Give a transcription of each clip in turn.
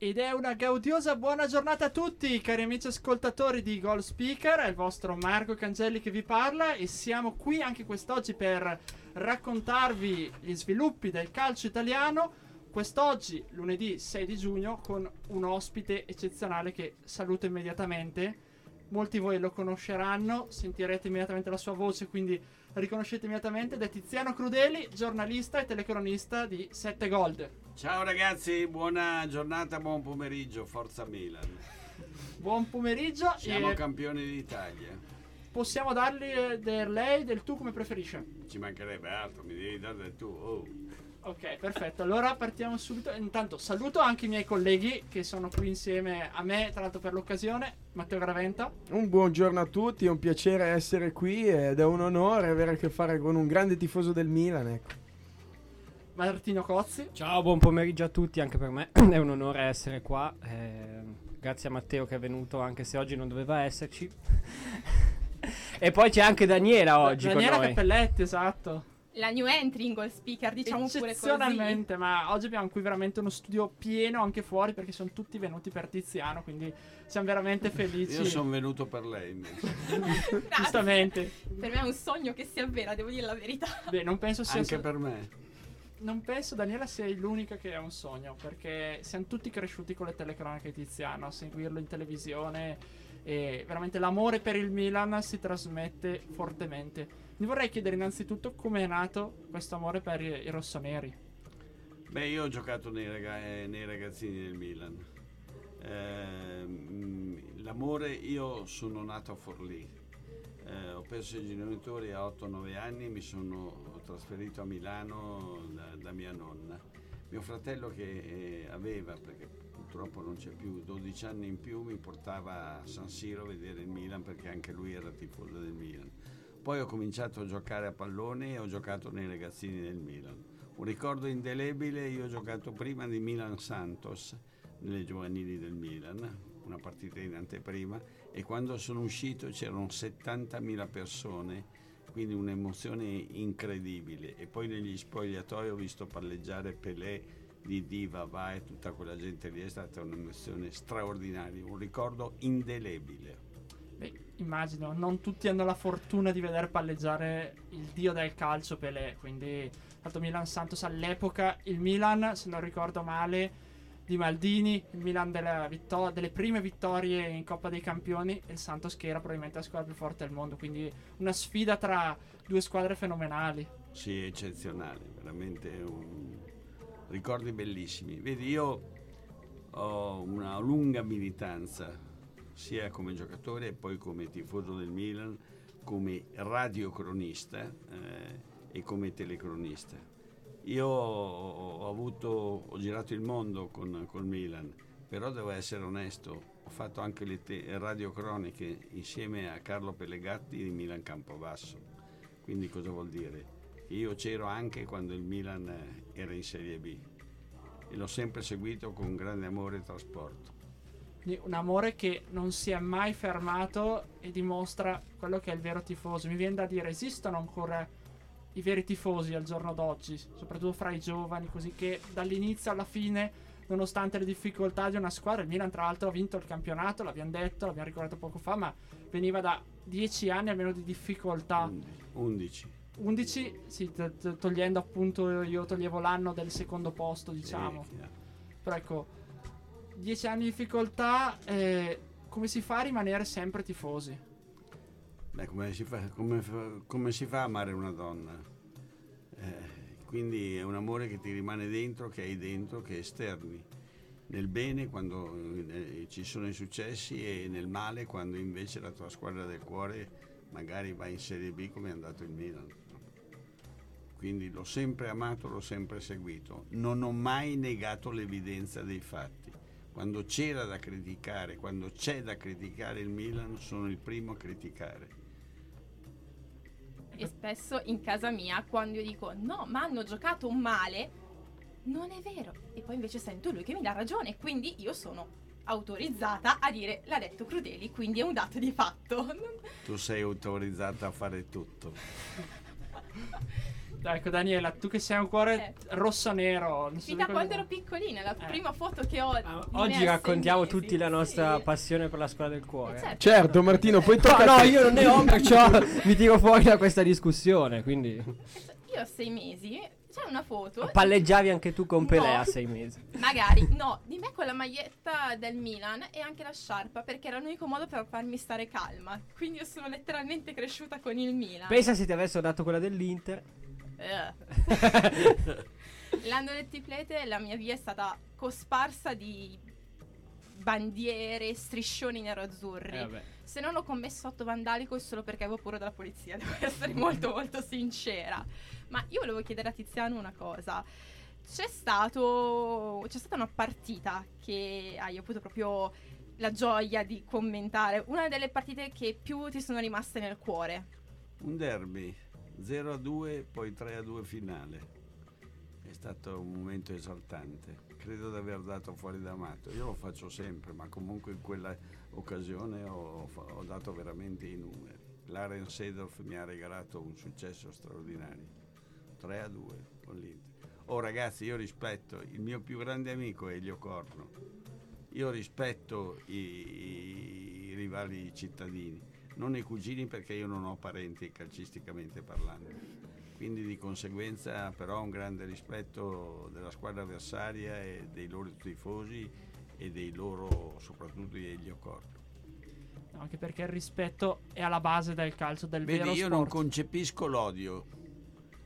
Ed è una gaudiosa buona giornata a tutti, cari amici ascoltatori di Goal Speaker. È il vostro Marco Cangelli che vi parla e siamo qui anche quest'oggi per raccontarvi gli sviluppi del calcio italiano. Quest'oggi, lunedì 6 di giugno, con un ospite eccezionale che saluto immediatamente. Molti di voi lo conosceranno, sentirete immediatamente la sua voce, quindi riconoscete immediatamente. Ed è Tiziano Crudeli, giornalista e telecronista di 7 Gold. Ciao ragazzi, buona giornata, buon pomeriggio, Forza Milan. Buon pomeriggio. Siamo e campioni d'Italia. possiamo dargli eh, del lei, del tu come preferisce. Ci mancherebbe altro, mi devi dare del tu. Oh. Ok, perfetto. Allora partiamo subito. Intanto saluto anche i miei colleghi che sono qui insieme a me, tra l'altro per l'occasione. Matteo Graventa. Un buongiorno a tutti, è un piacere essere qui ed è un onore avere a che fare con un grande tifoso del Milan. Ecco. Martino Cozzi. Ciao, buon pomeriggio a tutti anche per me. È un onore essere qua. eh, grazie a Matteo che è venuto anche se oggi non doveva esserci. e poi c'è anche Daniela oggi Daniela con noi. Cappelletti, esatto. La new entry in goal speaker, diciamo pure così. Eccezionalmente, ma oggi abbiamo qui veramente uno studio pieno anche fuori perché sono tutti venuti per Tiziano, quindi siamo veramente felici. Io sono venuto per lei invece. Giustamente. Per me è un sogno che si avvera, devo dire la verità. Beh, non penso sia Anche so- per me. Non penso, Daniela, sei l'unica che ha un sogno, perché siamo tutti cresciuti con le telecronache di Tiziano, a seguirlo in televisione e veramente l'amore per il Milan si trasmette fortemente. Mi vorrei chiedere innanzitutto come è nato questo amore per i, i rossoneri. Beh, io ho giocato nei, raga- eh, nei ragazzini del Milan. Ehm, l'amore, io sono nato a Forlì. Eh, ho perso i genitori a 8-9 anni e mi sono trasferito a Milano da, da mia nonna. Mio fratello che eh, aveva, perché purtroppo non c'è più, 12 anni in più, mi portava a San Siro a vedere il Milan perché anche lui era tifoso del Milan. Poi ho cominciato a giocare a pallone e ho giocato nei ragazzini del Milan. Un ricordo indelebile, io ho giocato prima di Milan Santos nelle giovanili del Milan, una partita in anteprima e quando sono uscito c'erano 70.000 persone, quindi un'emozione incredibile. E poi negli spogliatoi ho visto palleggiare Pelé, Didi, Vavà e tutta quella gente lì, è stata un'emozione straordinaria, un ricordo indelebile. Beh, immagino, non tutti hanno la fortuna di vedere palleggiare il dio del calcio Pelé, quindi tanto Milan Santos all'epoca, il Milan, se non ricordo male, di Maldini, il Milan della vitto- delle prime vittorie in Coppa dei Campioni e il Santos che era probabilmente la squadra più forte del mondo, quindi una sfida tra due squadre fenomenali. Sì, eccezionale, veramente un... ricordi bellissimi. Vedi, io ho una lunga militanza, sia come giocatore e poi come tifoso del Milan, come radiocronista eh, e come telecronista. Io ho, avuto, ho girato il mondo con col Milan, però devo essere onesto, ho fatto anche le te- radiocroniche insieme a Carlo Pellegatti di Milan Campobasso. Quindi cosa vuol dire? Io c'ero anche quando il Milan era in Serie B e l'ho sempre seguito con grande amore e trasporto. Un amore che non si è mai fermato e dimostra quello che è il vero tifoso. Mi viene da dire, esistono ancora i veri tifosi al giorno d'oggi, soprattutto fra i giovani, così che dall'inizio alla fine, nonostante le difficoltà di una squadra, il Milan tra l'altro ha vinto il campionato, l'abbiamo detto, l'abbiamo ricordato poco fa, ma veniva da dieci anni almeno di difficoltà. 11. 11, sì, togliendo appunto, io toglievo l'anno del secondo posto, diciamo. Però ecco, 10 anni di difficoltà, eh, come si fa a rimanere sempre tifosi? Beh, come si fa, come come si fa a amare una donna? Eh, quindi è un amore che ti rimane dentro, che hai dentro, che esterni. Nel bene quando eh, ci sono i successi e nel male quando invece la tua squadra del cuore magari va in Serie B come è andato il Milan. Quindi l'ho sempre amato, l'ho sempre seguito. Non ho mai negato l'evidenza dei fatti. Quando c'era da criticare, quando c'è da criticare il Milan, sono il primo a criticare. E spesso in casa mia, quando io dico no, ma hanno giocato male, non è vero. E poi invece sento lui che mi dà ragione. Quindi io sono autorizzata a dire l'ha detto Crudeli, quindi è un dato di fatto. Tu sei autorizzata a fare tutto. Ecco Daniela, tu che sei un cuore Eh. rosso-nero. Fin da quando ero piccolina, la Eh. prima foto che ho. Ah, Oggi raccontiamo mesi, tutti la nostra sì. passione per la squadra del cuore. Eh, certo. Certo, Martino, poi No, tocca no, te. io non ne ho, perciò mi tiro fuori da questa discussione. Quindi Io a sei mesi, c'è una foto. palleggiavi anche tu con Pelé No. a sei mesi. Magari, no, di me con la maglietta del Milan e anche la sciarpa perché era l'unico modo per farmi stare calma. Quindi io sono letteralmente cresciuta con il Milan. Pensa se ti avessero dato quella dell'Inter. Eh. L'anno del triplete la mia via è stata cosparsa di bandiere, striscioni nero-azzurri. Eh. Se non ho commesso atto vandalico è solo perché avevo paura della polizia, devo essere molto molto sincera. Ma io volevo chiedere a Tiziano una cosa. C'è stato c'è stata una partita che hai avuto proprio la gioia di commentare, una delle partite che più ti sono rimaste nel cuore. Un derby 0 a 2, poi 3 a 2 finale. È stato un momento esaltante. Credo di aver dato fuori da matto. Io lo faccio sempre, ma comunque in quella occasione ho, ho dato veramente i numeri. L'Aren Sedorf mi ha regalato un successo straordinario. 3 a 2 con l'Inter. Oh ragazzi, io rispetto il mio più grande amico è Elio Corno. Io rispetto i, i rivali cittadini, non i cugini perché io non ho parenti calcisticamente parlando. Quindi di conseguenza però un grande rispetto della squadra avversaria e dei loro tifosi e dei loro, soprattutto di Elio Corno. No, anche perché il rispetto è alla base del calcio, del Vedi, vero io sport. non concepisco l'odio,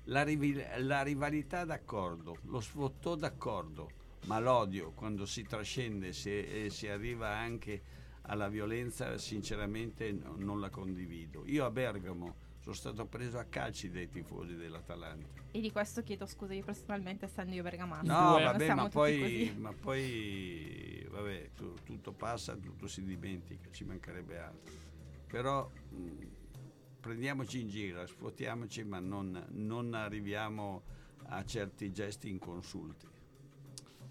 la, rivi- la rivalità d'accordo, lo sfottò d'accordo, ma l'odio quando si trascende e si arriva anche alla violenza, sinceramente no- non la condivido. Io a Bergamo sono stato preso a calci dai tifosi dell'Atalanta. E di questo chiedo scusa io personalmente, essendo io bergamasca. No, due. vabbè, ma poi, ma poi vabbè, tu- tutto passa, tutto si dimentica, ci mancherebbe altro. Però mh, prendiamoci in giro, sfottiamoci, ma non, non arriviamo a certi gesti inconsulti.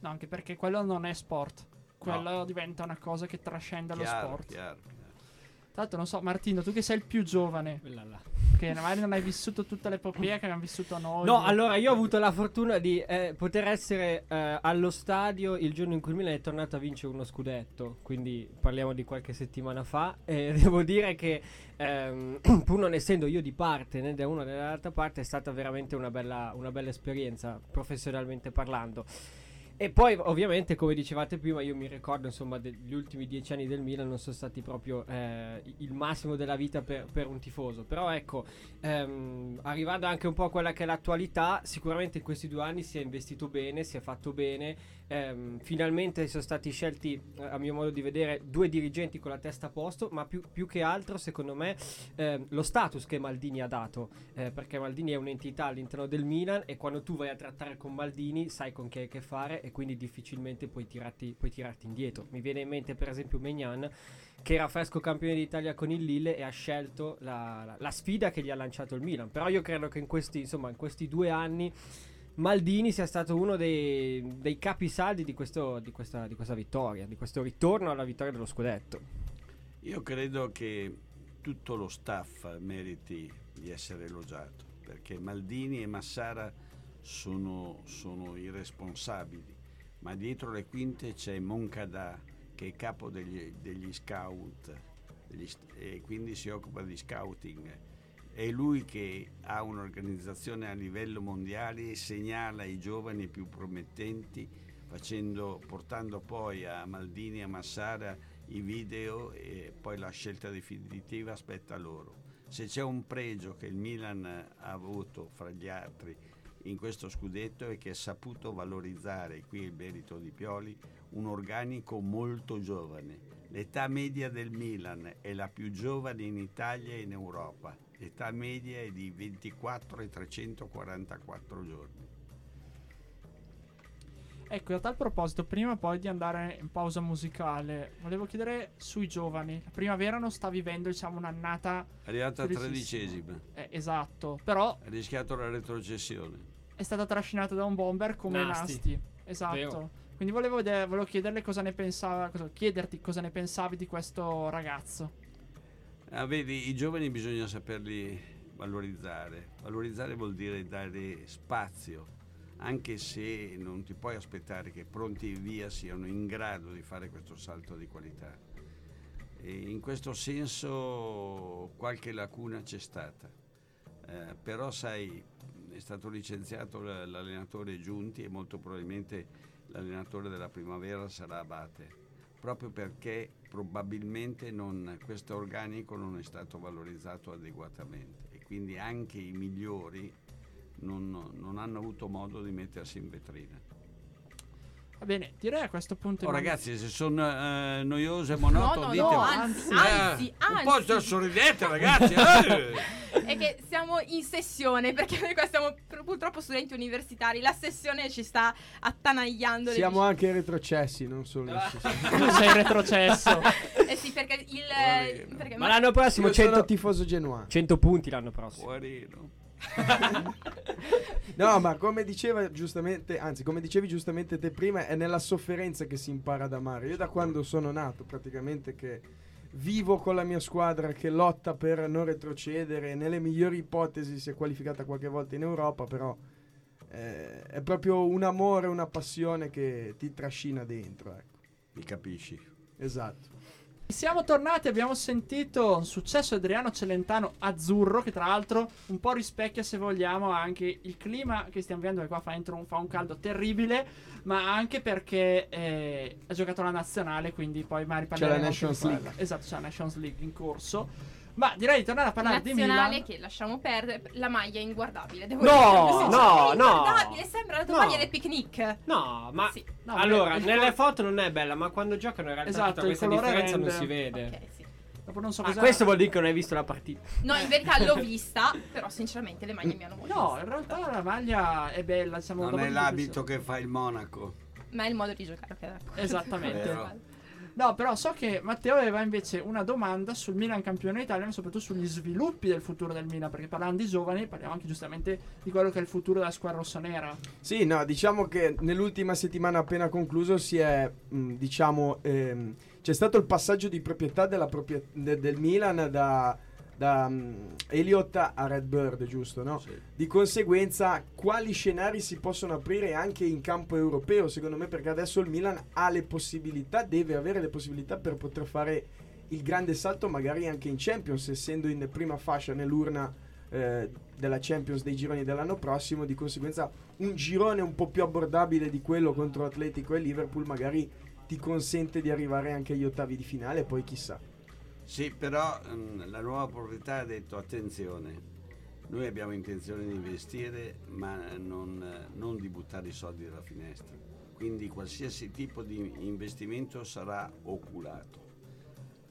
No, anche perché quello non è sport. Quello diventa una cosa che trascende lo sport. chiaro, chiaro. Tra l'altro, non so, Martino, tu che sei il più giovane, Quella là. che magari non hai vissuto tutta l'epopea che abbiamo vissuto noi. No, allora io ho avuto la fortuna di eh, poter essere eh, allo stadio il giorno in cui il Milan è tornato a vincere uno scudetto, quindi parliamo di qualche settimana fa e devo dire che ehm, pur non essendo io di parte né da una né dall'altra parte è stata veramente una bella, una bella esperienza professionalmente parlando. E poi ovviamente come dicevate prima io mi ricordo insomma degli ultimi dieci anni del Milan non sono stati proprio eh, il massimo della vita per, per un tifoso, però ecco Ehm, arrivando anche un po' a quella che è l'attualità, sicuramente in questi due anni si è investito bene, si è fatto bene. Ehm, finalmente sono stati scelti, eh, a mio modo di vedere, due dirigenti con la testa a posto, ma più, più che altro, secondo me, ehm, lo status che Maldini ha dato. eh, perché Maldini è un'entità all'interno del Milan e quando tu vai a trattare con Maldini sai con chi hai a che fare e quindi difficilmente puoi tirarti, puoi tirarti indietro. Mi viene in mente, per esempio, Megnan che era fresco campione d'Italia con il Lille e ha scelto la, la- la sfida che gli ha lanciato il Milan. Però io credo che in questi, insomma, in questi due anni Maldini sia stato uno dei, dei capisaldi di, questo- di questa, di questa vittoria, di questo ritorno alla vittoria dello scudetto. Io credo che tutto lo staff meriti di essere elogiato, perché Maldini e Massara sono, sono i responsabili, ma dietro le quinte c'è Moncada che è capo degli, degli scout degli e quindi si occupa di scouting. È lui che ha un'organizzazione a livello mondiale e segnala i giovani più promettenti, facendo, portando poi a Maldini e a Massara i video e poi la scelta definitiva aspetta loro. Se c'è un pregio che il Milan ha avuto fra gli altri in questo scudetto è che ha saputo valorizzare, qui il merito di Pioli, un organico molto giovane. L'età media del Milan è la più giovane in Italia e in Europa. L'età media è di 24 e 344 giorni. Ecco, a tal proposito, prima poi di andare in pausa musicale, volevo chiedere sui giovani. La primavera non sta vivendo, diciamo, un'annata. È arrivata a tredicesima. Eh, esatto, però Ha rischiato la retrocessione. è stata trascinata da un bomber come Nasti. Nasti. Esatto. Quindi volevo, vedere- volevo chiederle cosa ne pensava, cosa- chiederti cosa ne pensavi di questo ragazzo. Ah, vedi, i giovani bisogna saperli valorizzare. Valorizzare vuol dire dare spazio, anche se non ti puoi aspettare che pronti via siano in grado di fare questo salto di qualità. E in questo senso qualche lacuna c'è stata. Eh, però sai, è stato licenziato l'allenatore Giunti e molto probabilmente l'allenatore della primavera sarà Abate, proprio perché probabilmente non- questo organico non è stato valorizzato adeguatamente e quindi anche i migliori non, non hanno avuto modo di mettersi in vetrina. Va bene, direi a questo punto. Oh, ragazzi, se sono eh, noioso e monotono, no, dite... no, anzi, anzi, Eh, Un po' anzi. sorridete, ragazzi! eh! È che siamo in sessione perché noi qua siamo pur- purtroppo studenti universitari. La sessione ci sta attanagliando. Siamo anche retrocessi, non solo Ah. in Sei retrocesso. Eh sì, perché il. Perché Ma l'anno prossimo Io 100, sono tifoso genuano. 100 punti l'anno prossimo. Poverino. No, ma come diceva giustamente, anzi, come dicevi giustamente te prima, è nella sofferenza che si impara ad amare. Io da quando sono nato, praticamente che vivo con la mia squadra che lotta per non retrocedere, nelle migliori ipotesi si è qualificata qualche volta in Europa, però eh, è proprio un amore, una passione che ti trascina dentro, ecco. Mi capisci? Esatto. Siamo tornati, abbiamo sentito un successo Adriano Celentano azzurro, che tra l'altro un po' rispecchia, se vogliamo, anche il clima che stiamo vivendo, che qua fa, un, fa un caldo terribile, ma anche perché eh, ha giocato la nazionale, quindi poi magari parleremo la anche di Nations quella. Esatto, c'è la Nations League in corso. Ma direi di tornare a parlare di nazionale Milan. che lasciamo perdere. La maglia è inguardabile. Devo No, dire. no, è no. inguardabile. Sembra la tua No. maglia del picnic. No, ma Sì. No, allora, beh, nelle foto non è bella, ma quando giocano in realtà Esatto, questa differenza non rende. si vede. Ok, sì. Dopo non so Ma cosa questo vuol dire che non hai visto la partita. No, in verità l'ho vista, però sinceramente le maglie mi hanno molto No, in realtà la maglia è bella, diciamo Non è di l'abito che fa il Monaco. Ma è il modo di giocare, ok, d'accordo. Esattamente. No, però so che Matteo aveva invece una domanda sul Milan campione d'Italia, ma soprattutto sugli sviluppi del futuro del Milan, perché parlando di giovani parliamo anche giustamente di quello che è il futuro della squadra rossonera. Sì, no, diciamo che nell'ultima settimana appena concluso si è, mh, diciamo, ehm, c'è stato il passaggio di proprietà della proprie- de- del Milan da, da mh, Elliott a Redbird, giusto, no? Sì. Di conseguenza, quali scenari si possono aprire anche in campo europeo, secondo me, perché adesso il Milan ha le possibilità, deve avere le possibilità per poter fare il grande salto magari anche in Champions, essendo in prima fascia nell'urna eh, della Champions dei gironi dell'anno prossimo, di conseguenza un girone un po' più abbordabile di quello contro Atletico e Liverpool magari ti consente di arrivare anche agli ottavi di finale, poi chissà. Sì, però mm, la nuova proprietà ha detto attenzione, noi abbiamo intenzione di investire ma non, non di buttare i soldi dalla finestra, quindi qualsiasi tipo di investimento sarà oculato.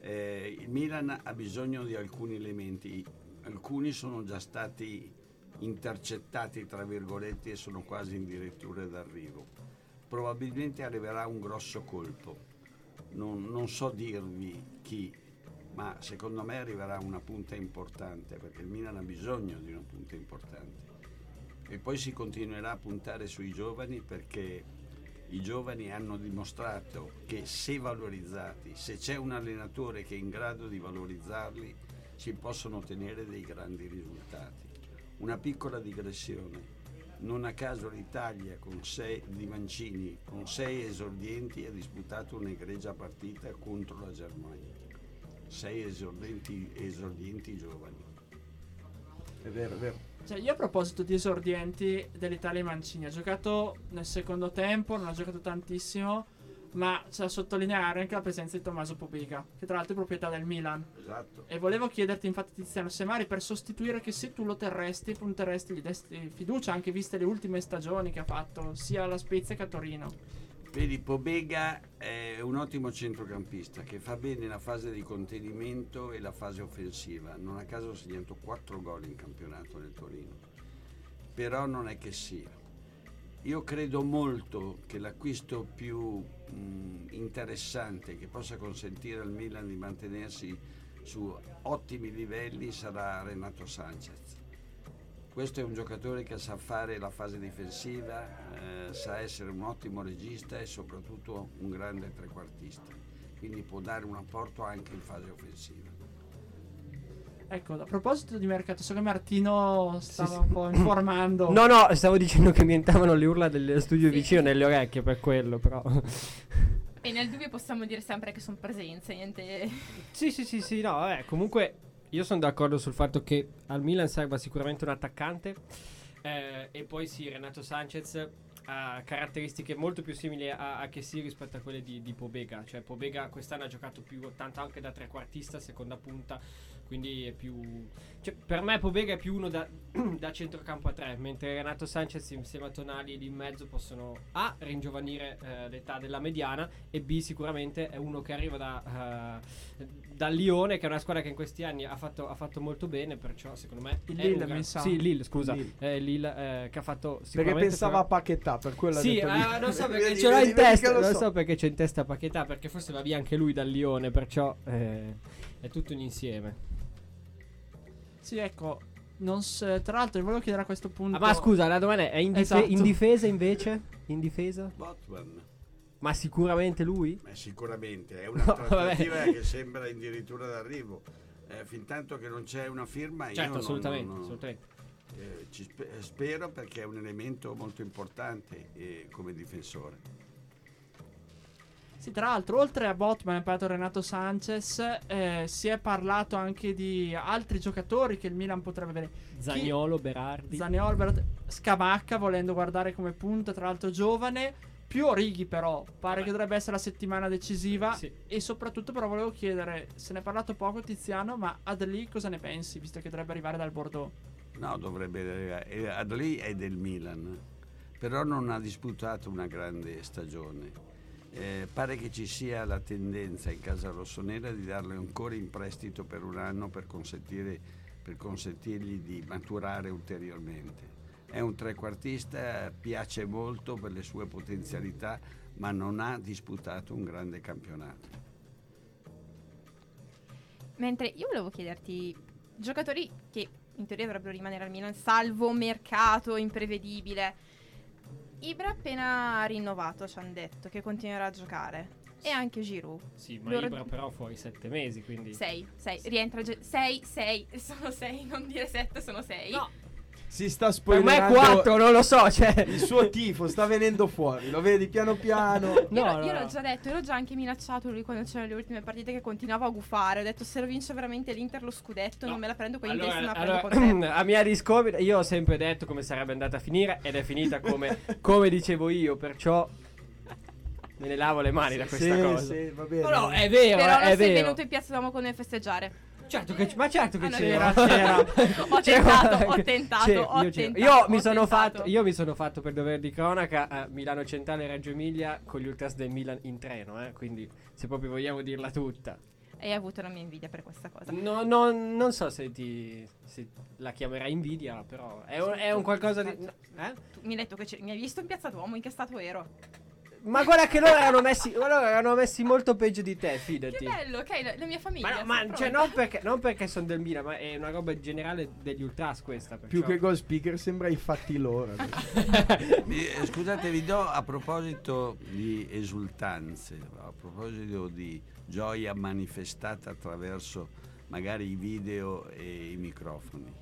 Eh, il Milan ha bisogno di alcuni elementi, alcuni sono già stati intercettati tra virgolette e sono quasi addirittura d'arrivo. Probabilmente arriverà un grosso colpo, non, non so dirvi chi, ma secondo me arriverà una punta importante perché il Milan ha bisogno di una punta importante. E poi si continuerà a puntare sui giovani perché i giovani hanno dimostrato che se valorizzati, se c'è un allenatore che è in grado di valorizzarli, si possono ottenere dei grandi risultati. Una piccola digressione. Non a caso l'Italia con sei di Mancini, con sei esordienti, ha disputato un'egregia partita contro la Germania. Sei esordienti, esordienti giovani. È vero, è vero. Cioè, io a proposito di esordienti dell'Italia Mancini, ha giocato nel secondo tempo, non ha giocato tantissimo, ma c'è da sottolineare anche la presenza di Tommaso Popica, che tra l'altro è proprietà del Milan. Esatto. E volevo chiederti infatti Tiziano, se magari per sostituire che se tu lo terresti, punteresti, gli desti fiducia, anche viste le ultime stagioni che ha fatto, sia alla Spezia che a Torino. Vedi, Pobega è un ottimo centrocampista che fa bene la fase di contenimento e la fase offensiva. Non a caso ha segnato 4 gol in campionato nel Torino. Però non è che sia. io credo molto che l'acquisto più mh, interessante che possa consentire al Milan di mantenersi su ottimi livelli sarà Renato Sanchez. Questo è un giocatore che sa fare la fase difensiva, eh, sa essere un ottimo regista e soprattutto un grande trequartista, quindi può dare un apporto anche in fase offensiva. Ecco, a proposito di mercato, so che Martino stava sì. un po' informando. No, no, stavo dicendo che mi entravano le urla del studio vicino nelle orecchie per quello, però. E nel dubbio possiamo dire sempre che sono presenze, niente. Sì, sì, sì, sì, no, vabbè, comunque io sono d'accordo sul fatto che al Milan serva sicuramente un attaccante eh, e poi sì, Renato Sanchez ha caratteristiche molto più simili a, a che sì rispetto a quelle di, di Pobega, cioè Pobega quest'anno ha giocato più tanto anche da trequartista, seconda punta, quindi è più... Cioè, per me Pobega è più uno da, da centrocampo a tre, mentre Renato Sanchez insieme a Tonali lì in mezzo possono A. ringiovanire eh, l'età della mediana e B. sicuramente è uno che arriva da, eh, dal Lione, che è una squadra che in questi anni ha fatto, ha fatto molto bene, perciò secondo me... Il è Lille, mi sa. Sì, Lille, scusa. Lille. Eh, Lille eh, che ha fatto Perché sicuramente... pensava a Paquetà, per quello ha Sì, eh, non so perché ce l'ho vedi, in testa. lo Non so. so perché c'è in testa Paquetà. Perché forse va via anche lui dal Lione. Perciò eh, è tutto un insieme. Sì, ecco. Non s- tra l'altro, vi volevo chiedere a questo punto. Ah, ma scusa, la domanda è: è in, dife- Esatto. in difesa invece? In difesa? Botman, Ma sicuramente lui? ma sicuramente è una No, trattativa vabbè. che sembra addirittura d'arrivo. Eh, fin tanto che non c'è una firma, io Certo, non- assolutamente. non- assolutamente. eh, ci spe- spero perché è un elemento molto importante eh, come difensore. Sì, tra l'altro, oltre a Botman e parlato Renato Sanchez, eh, si è parlato anche di altri giocatori che il Milan potrebbe avere. Zagnolo, Berardi. Zaniolo, Berat- Scamacca, volendo guardare come punta, tra l'altro giovane. Più Orighi, però, pare Vabbè. che dovrebbe essere la settimana decisiva. Sì. E soprattutto, però, volevo chiedere: se ne è parlato poco, Tiziano, ma Adli cosa ne pensi, visto che dovrebbe arrivare dal Bordeaux? No, dovrebbe. eh, Adli è del Milan, però non ha disputato una grande stagione. Eh, pare che ci sia la tendenza in casa rossonera di darlo ancora in prestito per un anno per, consentire, per consentirgli di maturare ulteriormente. È un trequartista, piace molto per le sue potenzialità, ma non ha disputato un grande campionato. Mentre io volevo chiederti, giocatori che in teoria dovrebbero rimanere al Milan, salvo mercato imprevedibile. Ibra appena rinnovato, ci hanno detto che continuerà a giocare. E anche Giroud. Sì, ma Loro- Ibra però fuori sette mesi. Quindi. 6, 6, rientra 6, 6, sono 6, non dire 7, sono 6. No, Si sta per spoilerando me è 4, non lo so. Cioè. Il suo tifo sta venendo fuori, lo vedi piano piano. Io, No, l'ho- no, io no. l'ho già detto, io l'ho già anche minacciato lui quando c'erano le ultime partite che continuava a gufare. Ho detto se lo vince veramente l'Inter lo scudetto, No. non me la prendo con Allora, ma la allora, prendo con te. a mia discopita, io ho sempre detto come sarebbe andata a finire ed è finita come, come dicevo io, perciò me ne lavo le mani da questa sì, cosa. sì, va bene. No, no, è vero, Però non è sei vero. venuto in piazza Duomo con noi a festeggiare. Certo che, ma certo che Ah, c'era. c'era, Ho tentato, ho tentato, ho io, c'ero. tentato, Io mi ho sono tentato. fatto, io mi sono fatto per dover di cronaca a Milano Centrale Reggio Emilia con gli ultras del Milan in treno, eh, quindi se proprio vogliamo dirla tutta. E hai avuto la mia invidia per questa cosa. No, no, non so se, ti, se la chiamerai invidia, però è un, è un qualcosa di... eh? Mi hai detto che mi hai visto in piazza Duomo, in che stato ero? Ma guarda che loro erano messi, loro erano messi molto peggio di te, Che fidati. bello, ok, la, la mia famiglia. Ma, no, ma cioè, non perché, non perché sono del Milan, ma è una roba generale degli ultras questa. Più perciò- che gol speaker sembra i fatti loro. Eh, Scusate, vi do a proposito di esultanze, a proposito di gioia manifestata attraverso magari i video e i microfoni.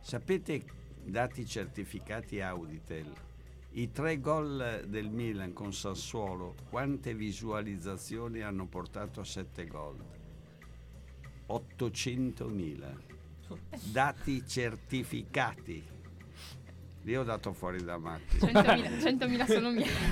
Sapete, dati certificati Auditel, i tre gol del Milan con Sassuolo, quante visualizzazioni hanno portato a sette gol? 800.000. Dati certificati. Io ho dato fuori da matti. 100.000, 100.000 sono mie.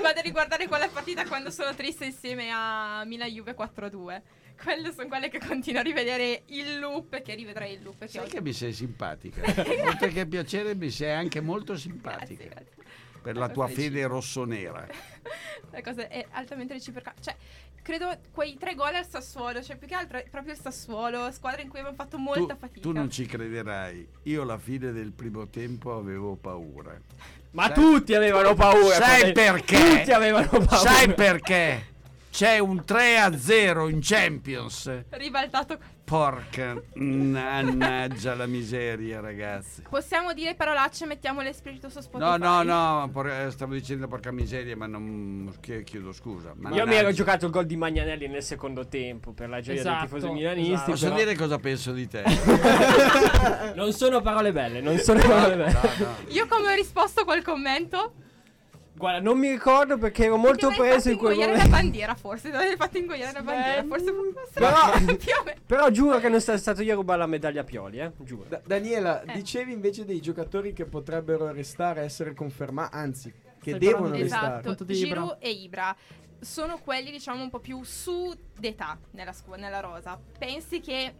Vado a riguardare quella partita quando sono triste insieme a Milan Juve 4-2. Quelle sono quelle che continuo a rivedere il loop, che rivedrei il loop. Che Sai ho- che mi sei simpatica. Oltre che piacere, mi sei anche molto simpatica. Grazie, grazie. Per la tua fede rossonera. La cosa è altamente reciproca. Cioè, credo quei tre gol al Sassuolo, cioè più che altro è proprio il Sassuolo, squadra in cui abbiamo fatto molta tu, fatica. tu non ci crederai, io alla fine del primo tempo avevo paura. Ma Sai- tutti avevano paura. Sai perché? Tutti avevano paura. Sai perché? C'è un 3 a 0 in Champions. Ribaltato. Porca mannaggia la miseria, ragazzi. Possiamo dire parolacce, mettiamo l'espirito su No, no, no, por- eh, stavo dicendo porca miseria, ma non chi- chiedo scusa. Io Mannaggia. mi ero giocato il gol di Magnanelli nel secondo tempo per la gioia Esatto, dei tifosi milanisti. esatto. Posso però dire cosa penso di te? Non sono parole belle, non sono parole belle. No, no. Io come ho risposto a quel commento? Guarda, non mi ricordo perché ero molto preso in quel ingoiare la momento. bandiera, forse. Ti avrei fatto ingoiare la bandiera, Beh, forse. Però- o meno. Però giuro che non sia stato io a rubare la medaglia a Pioli, eh. Giuro. Da- Daniela, Eh. dicevi invece dei giocatori che potrebbero restare, essere confermati, anzi, che Stai devono restare. Esatto, Ibra. Giroud e Ibra sono quelli diciamo un po' più su d'età nella, scu- nella rosa. Pensi che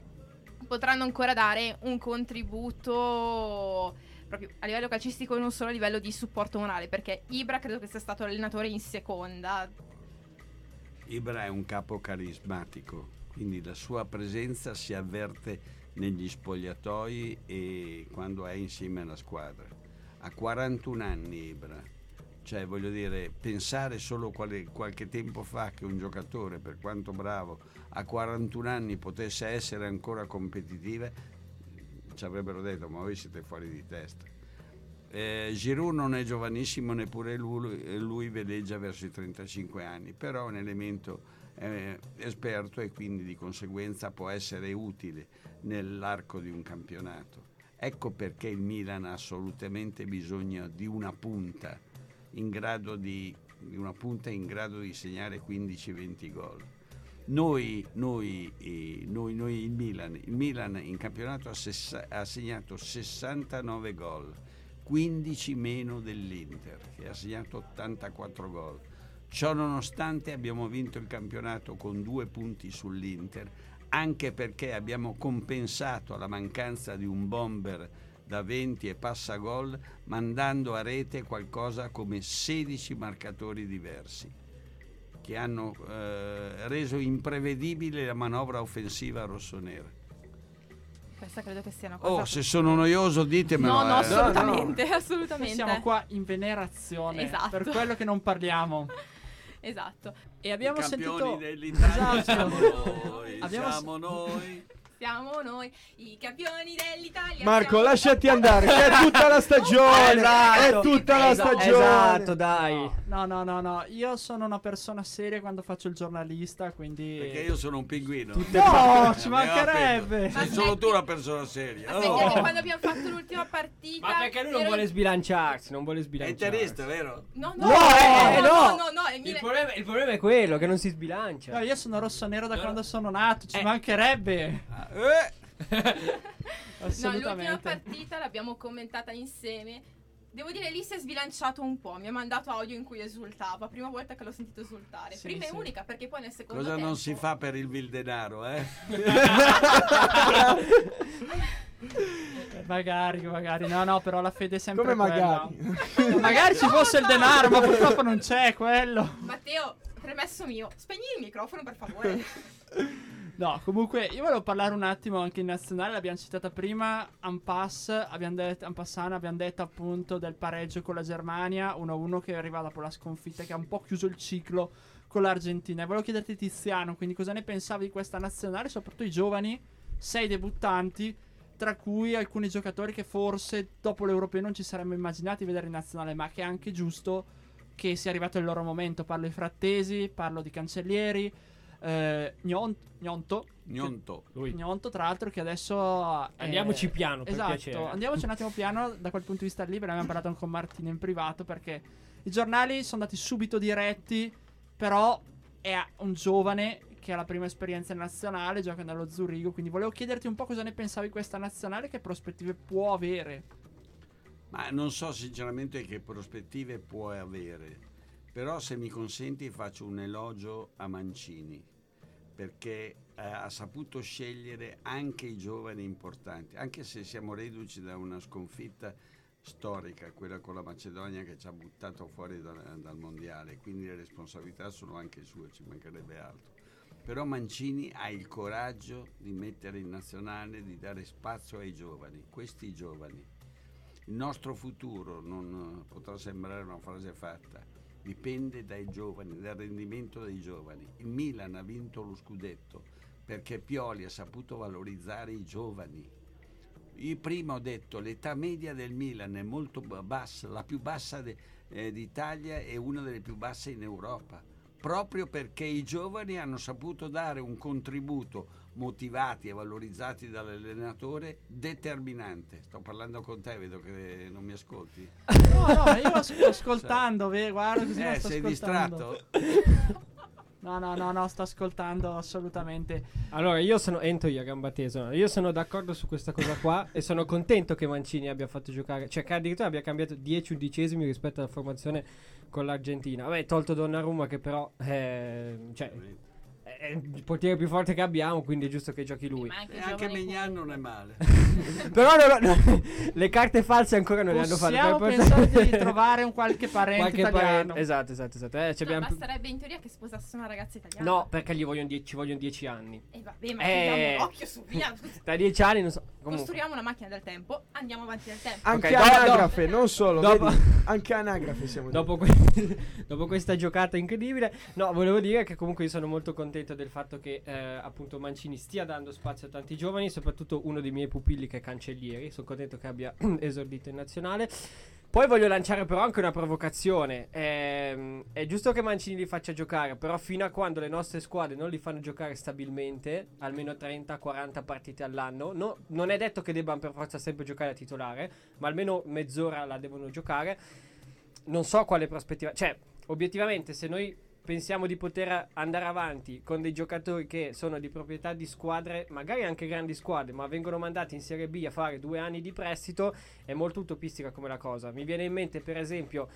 potranno ancora dare un contributo proprio a livello calcistico e non solo a livello di supporto morale? Perché Ibra credo che sia stato allenatore in seconda. Ibra è un capo carismatico, quindi la sua presenza si avverte negli spogliatoi e quando è insieme alla squadra. Ha 41 anni Ibra, cioè voglio dire, pensare solo quale- qualche tempo fa che un giocatore, per quanto bravo, a 41 anni potesse essere ancora competitive, ci avrebbero detto ma voi siete fuori di testa. Eh, Giroud non è giovanissimo neppure lui, eh, lui veleggia verso i 35 anni, però è un elemento eh, esperto e quindi di conseguenza può essere utile nell'arco di un campionato. Ecco perché il Milan ha assolutamente bisogno di una punta in grado di, di una punta in grado di segnare 15-20 gol. Noi, noi, eh, noi, noi, il Milan, il Milan in campionato ha, sessa- ha segnato 69 gol, 15 meno dell'Inter che ha segnato 84 gol. Ciò nonostante abbiamo vinto il campionato con due punti sull'Inter, anche perché abbiamo compensato la mancanza di un bomber da 20 e passa gol mandando a rete qualcosa come 16 marcatori diversi che hanno eh, reso imprevedibile la manovra offensiva rossonera. Questa credo che sia una cosa. Oh, se sono noioso ditemelo. no, no, eh. assolutamente, Noi assolutamente. siamo qua in venerazione Esatto. per quello che non parliamo. Esatto. E abbiamo I campioni sentito dell'Italia Esatto. siamo noi, Abbiamo- siamo noi. Siamo noi i campioni dell'Italia. Marco, lasciati andare, che è tutta la stagione. Esatto. È tutta la Esa- stagione. Esatto, dai. No, no, no, no, io sono una persona seria quando faccio il giornalista, quindi Perché io sono un pinguino. No, ci Eh, mancherebbe. appena. Sei Ma solo tu una persona seria. Aspetti, Oh. anche quando abbiamo fatto l'ultima partita. Ma perché lui non ero- vuole sbilanciarsi, non vuole È sbilanciarsi. interista, vero? No, no, No, no, eh, no, no. no, no, no, Il problema, il problema è quello, che non si sbilancia. No, io sono rosso-nero da No, quando sono nato, ci Eh. mancherebbe. Ah, eh. No, l'ultima partita l'abbiamo commentata insieme. Devo dire, lì si è sbilanciato un po'. Mi ha mandato audio in cui esultava. Prima volta che l'ho sentito esultare. Sì, Prima sì. e unica, perché poi nel secondo Cosa tempo. non si fa per il vil denaro, eh? Eh, Magari, magari. No, no, però la fede è sempre Come quella. magari? Magari ci fosse il denaro, ma purtroppo non c'è quello. Matteo, premesso mio, spegni il microfono per favore. No, comunque io volevo parlare un attimo anche in nazionale, l'abbiamo citata prima, Ampass, abbiamo detto, Ampassana, abbiamo detto appunto del pareggio con la Germania, 1-1 che arriva dopo la sconfitta che ha un po' chiuso il ciclo con l'Argentina. E volevo chiederti Tiziano, quindi cosa ne pensavi di questa nazionale, soprattutto i giovani, sei debuttanti, tra cui alcuni giocatori che forse dopo l'Europeo non ci saremmo immaginati vedere in nazionale, ma che è anche giusto che sia arrivato il loro momento. Parlo di Frattesi, parlo di Cancellieri, eh, Gnon- Gnonto, Gnonto. Gnonto, tra l'altro, che adesso. è- Andiamoci piano, per esatto, piacere. andiamoci un attimo piano da quel punto di vista lì. Ne abbiamo parlato anche con Martino in privato. Perché i giornali sono andati subito diretti. Però è un giovane che ha la prima esperienza nazionale, gioca nello Zurigo. Quindi volevo chiederti un po' cosa ne pensavi di questa nazionale, che prospettive può avere. Ma non so sinceramente che prospettive può avere. Però se mi consenti faccio un elogio a Mancini perché eh, ha saputo scegliere anche i giovani importanti, anche se siamo reduci da una sconfitta storica, quella con la Macedonia che ci ha buttato fuori dal, dal mondiale, quindi le responsabilità sono anche sue, ci mancherebbe altro. Però Mancini ha il coraggio di mettere in nazionale, di dare spazio ai giovani, questi giovani. Il nostro futuro non eh, potrà sembrare una frase fatta, dipende dai giovani, dal rendimento dei giovani. Il Milan ha vinto lo scudetto perché Pioli ha saputo valorizzare i giovani. Io prima ho detto l'età media del Milan è molto ba- bassa, la più bassa de- eh, d'Italia e una delle più basse in Europa, proprio perché i giovani hanno saputo dare un contributo motivati e valorizzati dall'allenatore determinante. Sto parlando con te, vedo che non mi ascolti. No, no, io sto ascoltando, ve- guarda così Eh, sto sei ascoltando. distratto? No, no, no, no, sto ascoltando assolutamente. Allora, io sono entro io a gamba tesa. Io sono d'accordo su questa cosa qua e sono contento che Mancini abbia fatto giocare, cioè che addirittura abbia cambiato 10 undicesimi rispetto alla formazione con l'Argentina. Vabbè, tolto Donnarumma che però eh, cioè, è il portiere più forte che abbiamo, quindi è giusto che giochi lui. Ma anche E anche Mignan non è male. però no, no, no, le carte false ancora non le hanno fatte. Possiamo pensare di trovare un qualche parente qualche italiano. parente- Esatto, esatto, esatto. Eh, ci No, basterebbe in teoria che sposasse una ragazza italiana. No, perché gli vogliono die- ci vogliono 10 anni. E vabbè, ma Eh. occhio su via. Tra 10 anni non so. Comunque. Costruiamo una macchina del tempo, andiamo avanti nel tempo. Anche Ok, do- anagrafe, do- non solo, dopo- vedi? Anche anagrafe siamo Dopo, que- dopo questa giocata incredibile, no, volevo dire che comunque io sono molto contento del fatto che eh, appunto Mancini stia dando spazio a tanti giovani, soprattutto uno dei miei pupilli che è Cancellieri. Sono contento che abbia esordito in nazionale. Poi voglio lanciare però anche una provocazione. Ehm, è giusto che Mancini li faccia giocare, però fino a quando le nostre squadre non li fanno giocare stabilmente, almeno 30-40 partite all'anno, no- non è detto che debbano per forza sempre giocare a titolare, ma almeno mezz'ora la devono giocare. Non so quale prospettiva. Cioè, obiettivamente, se noi pensiamo di poter andare avanti con dei giocatori che sono di proprietà di squadre, magari anche grandi squadre, ma vengono mandati in Serie B a fare due anni di prestito, è molto utopistica come la cosa. Mi viene in mente, per esempio,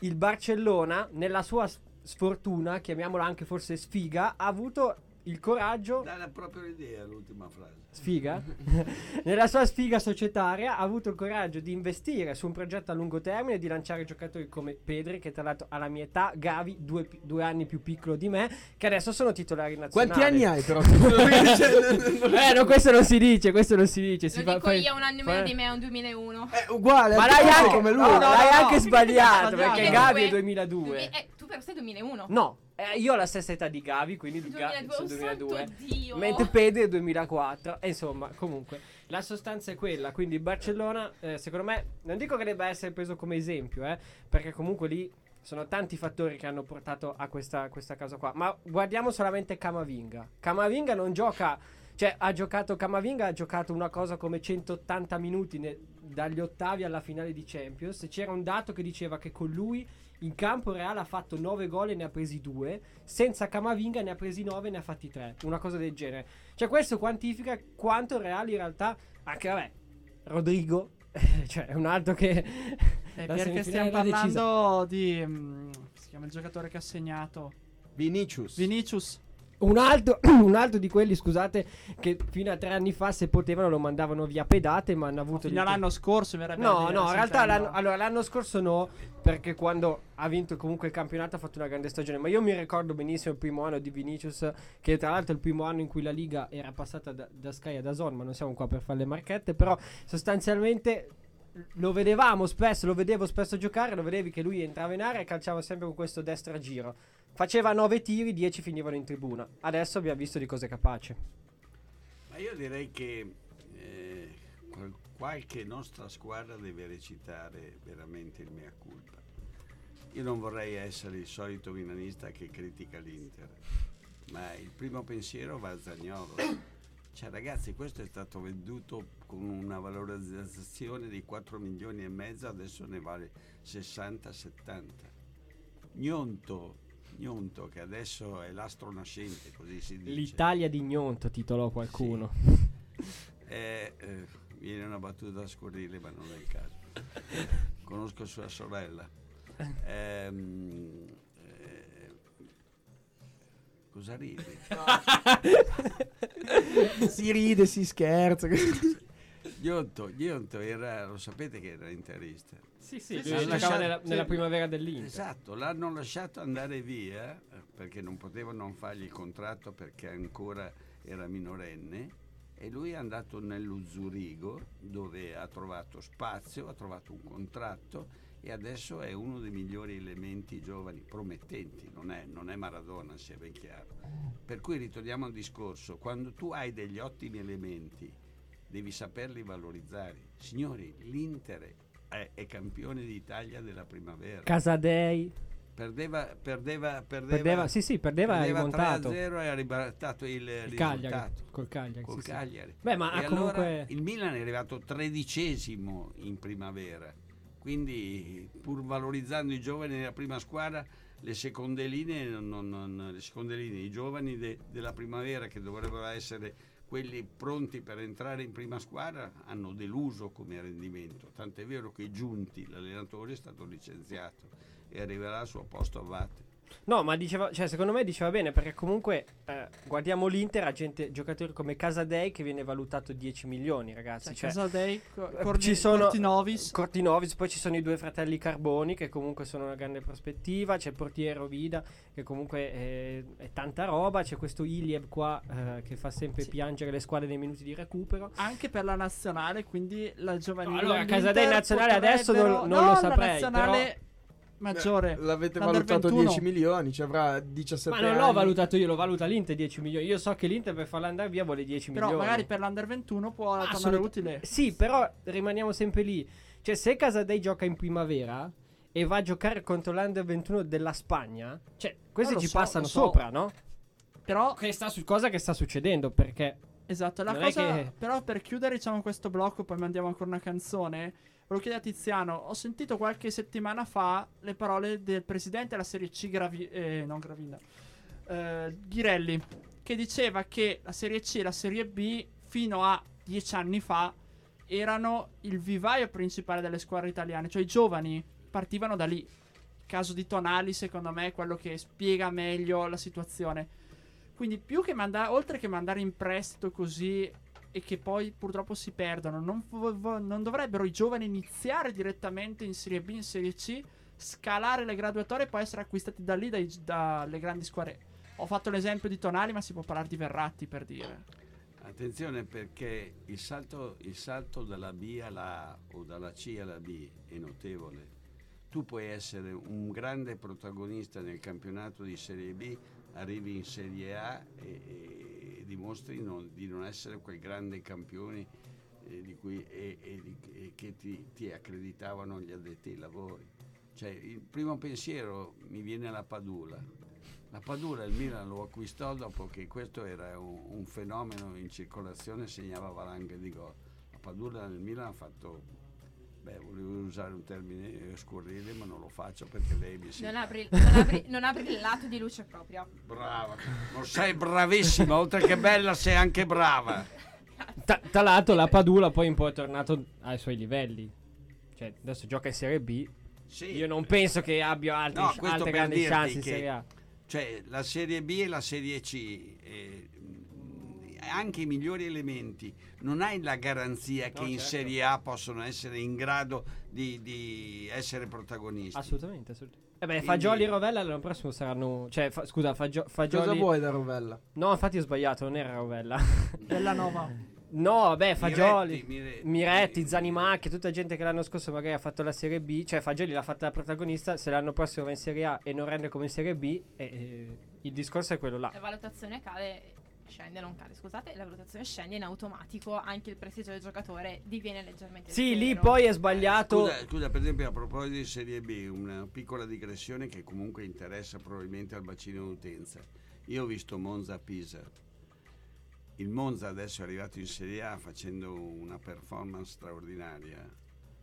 il Barcellona, nella sua sfortuna, chiamiamola anche forse sfiga, ha avuto il coraggio Dà la propria idea l'ultima frase. sfiga nella sua sfiga societaria ha avuto il coraggio di investire su un progetto a lungo termine e di lanciare giocatori come Pedri che tra l'altro alla mia età Gavi due, due anni più piccolo di me che adesso sono titolari nazionali Quanti anni hai però? eh no questo non si dice questo non si dice si Lo fa- dico fa- io, un anno e fa- meno di me, è un 2001. È uguale, ma l'hai anche, come lui. no, no, l'hai no, anche no. sbagliato perché. Gavi è Due- 2002 eh, tu però sei 2001. no eh, io ho la stessa età di Gavi quindi Ga- 2002, sono oh, 2002 santo Dio. Mentre Pedri è 2004. E insomma, comunque, la sostanza è quella. Quindi Barcellona, eh, secondo me, non dico che debba essere preso come esempio, eh, perché comunque lì sono tanti fattori che hanno portato a questa, questa cosa qua. Ma guardiamo solamente Camavinga. Camavinga non gioca. Cioè, ha giocato Camavinga, ha giocato una cosa come 180 minuti ne- dagli ottavi alla finale di Champions. C'era un dato che diceva che con lui in campo Real ha fatto 9 gol e ne ha presi 2. Senza Camavinga ne ha presi 9 e ne ha fatti 3. Una cosa del genere. Cioè, questo quantifica quanto Real in realtà. Anche vabbè, Rodrigo. cioè, è un altro che. Eh, perché stiamo parlando di. mm, si chiama il giocatore che ha segnato? Vinicius. Vinicius. Un altro, un altro di quelli, scusate, che fino a tre anni fa, se potevano, lo mandavano via pedate, ma hanno avuto. Fino all'anno scorso mi verrebbe No, no, in realtà l'anno, allora, l'anno scorso no, perché quando ha vinto comunque il campionato ha fatto una grande stagione. Ma io mi ricordo benissimo il primo anno di Vinicius, che tra l'altro è il primo anno in cui la Liga era passata da, da Sky a Dazon, ma non siamo qua per fare le marchette, però sostanzialmente lo vedevamo spesso, lo vedevo spesso giocare, lo vedevi che lui entrava in area e calciava sempre con questo destra giro. Faceva 9 tiri, 10 finivano in tribuna. Adesso abbiamo visto di cosa è capace. Ma io direi che eh, qual- qualche nostra squadra deve recitare veramente il mea culpa. Io non vorrei essere il solito milanista che critica l'Inter, ma il primo pensiero va a Zagnolo. Cioè ragazzi, questo è stato venduto con una valorizzazione di 4 milioni e mezzo, adesso ne vale 60-70. Gnonto, Gnonto, che adesso è l'astro nascente, così si dice. L'Italia di Gnonto titolò qualcuno. Eh, eh, viene una battuta scurrile, ma non è il caso. Conosco sua sorella. Ehm, eh, cosa ridi? si ride, si scherza. Ghionto, Ghionto era, lo sapete che era interista. Sì, sì, Sì, sì, giocava sì. nella, Sì. nella primavera dell'Inter. Esatto, l'hanno lasciato andare via eh, perché non poteva non fargli il contratto perché ancora era minorenne e lui è andato nello Zurigo dove ha trovato spazio, ha trovato un contratto e adesso è uno dei migliori elementi giovani, promettenti, non è, non è Maradona sia ben chiaro. Per cui ritorniamo al discorso, quando tu hai degli ottimi elementi devi saperli valorizzare. Signori, l'Inter è, è campione d'Italia della primavera. Casadei. Perdeva, perdeva, perdeva, Perdeva, sì, sì, perdeva, ha rimontato. 3-0 e ha ribaltato il, Il. Cagliari. Col Cagliari. Col sì, sì. Cagliari. Beh, ma allora comunque. il Milan è arrivato tredicesimo in primavera. Quindi, pur valorizzando i giovani della prima squadra, le seconde linee, non- non- le seconde linee, i giovani de- della primavera che dovrebbero essere quelli pronti per entrare in prima squadra hanno deluso come rendimento. Tant'è vero che Giunti, l'allenatore, è stato licenziato e arriverà al suo posto a Vatte. No, ma diceva, cioè, secondo me diceva bene perché comunque eh, guardiamo l'Inter, ha gente, giocatori come Casadei che viene valutato 10 milioni, ragazzi. Cioè, Cioè, Casadei, eh, ci sono- Cortinovis. Cortinovis, poi ci sono i due fratelli Carboni che comunque sono una grande prospettiva, c'è il portiere Ovida che comunque è, è tanta roba, c'è questo Iliev qua eh, che fa sempre Sì. piangere le squadre nei minuti di recupero. anche per la nazionale, quindi la giovanile. No, allora, Casadei nazionale adesso non- non lo no, saprei, La nazionale maggiore. Beh, l'avete L'Under valutato 21. 10 milioni, ci avrà 17 Ma non anni. l'ho valutato io, lo valuta l'Inter 10 milioni. Io so che l'Inter per farla andare via vuole 10 Però milioni. magari per l'Under 21 può tornare Assolut- utile. Sì, però rimaniamo sempre lì. Cioè, se Casadei gioca in primavera e va a giocare contro l'Under 21 della Spagna, cioè, questi lo ci so, passano so. sopra, no? Però Che sta su- cosa che sta succedendo, perché Esatto, la Non è cosa, che- però per chiudere diciamo questo blocco, poi mandiamo ancora una canzone, volevo chiedere a Tiziano, ho sentito qualche settimana fa le parole del presidente della Serie C, Gravi- eh, non Gravina, eh, Ghirelli, che diceva che la Serie C e la Serie B fino a dieci anni fa erano il vivaio principale delle squadre italiane, cioè i giovani partivano da lì. Il caso di Tonali secondo me è quello che spiega meglio la situazione. Quindi più che mandare, oltre che mandare in prestito così e che poi purtroppo si perdono, non, non dovrebbero i giovani iniziare direttamente in Serie B, in Serie C, scalare le graduatorie e poi essere acquistati da lì dai- dalle grandi squadre. Ho fatto l'esempio di Tonali, ma si può parlare di Verratti per dire. Attenzione perché il salto, il salto dalla B alla A o dalla C alla B è notevole. Tu puoi essere un grande protagonista nel campionato di Serie B, arrivi in Serie A e, e dimostri non- di non essere quel grande campione eh, cui, e, e e che ti, ti accreditavano gli addetti ai lavori. Cioè, il primo pensiero mi viene alla Padula. La Padula il Milan lo acquistò dopo che questo era un, un fenomeno in circolazione, segnava valanghe di gol. La Padula nel Milan ha fatto, beh, volevo usare un termine scurrile, ma non lo faccio perché lei mi si... Non brill- non ha bri- non ha brillato di luce propria. Brava, non sei bravissima, oltre che bella sei anche brava. ta- tra l'altro la Padula poi un po' è tornato ai suoi livelli. Cioè, adesso gioca in Serie B. Sì, Io non penso che abbia altri- No, altre grandi chance in Serie A. Cioè, la Serie B e la Serie C, eh, anche i migliori elementi, non hai la garanzia che No, in certo. Serie A possono essere in grado di, di essere protagonisti. Assolutamente, assolutamente. Eh beh, Fagioli e Rovella l'anno prossimo saranno. Cioè, fa- scusa, Fagio- Fagioli. Cosa vuoi da Rovella? No, infatti ho sbagliato, non era Rovella. Della Nova. no, beh, Fagioli. Miretti, Miretti. Miretti, Zanimacchi, tutta gente che l'anno scorso magari ha fatto la Serie B, cioè Fagioli l'ha fatta da protagonista, se l'anno prossimo va in Serie A e non rende come in Serie B, eh, eh, il discorso è quello là. La valutazione cade, scende, non cade, scusate, la valutazione scende in automatico, anche il prestigio del giocatore diviene leggermente Sì, lì poi è sbagliato. Scusa, scusa, per esempio, a proposito di Serie B, una piccola digressione che comunque interessa probabilmente al bacino d'utenza. Io ho visto Monza-Pisa. Il Monza adesso è arrivato in Serie A facendo una performance straordinaria,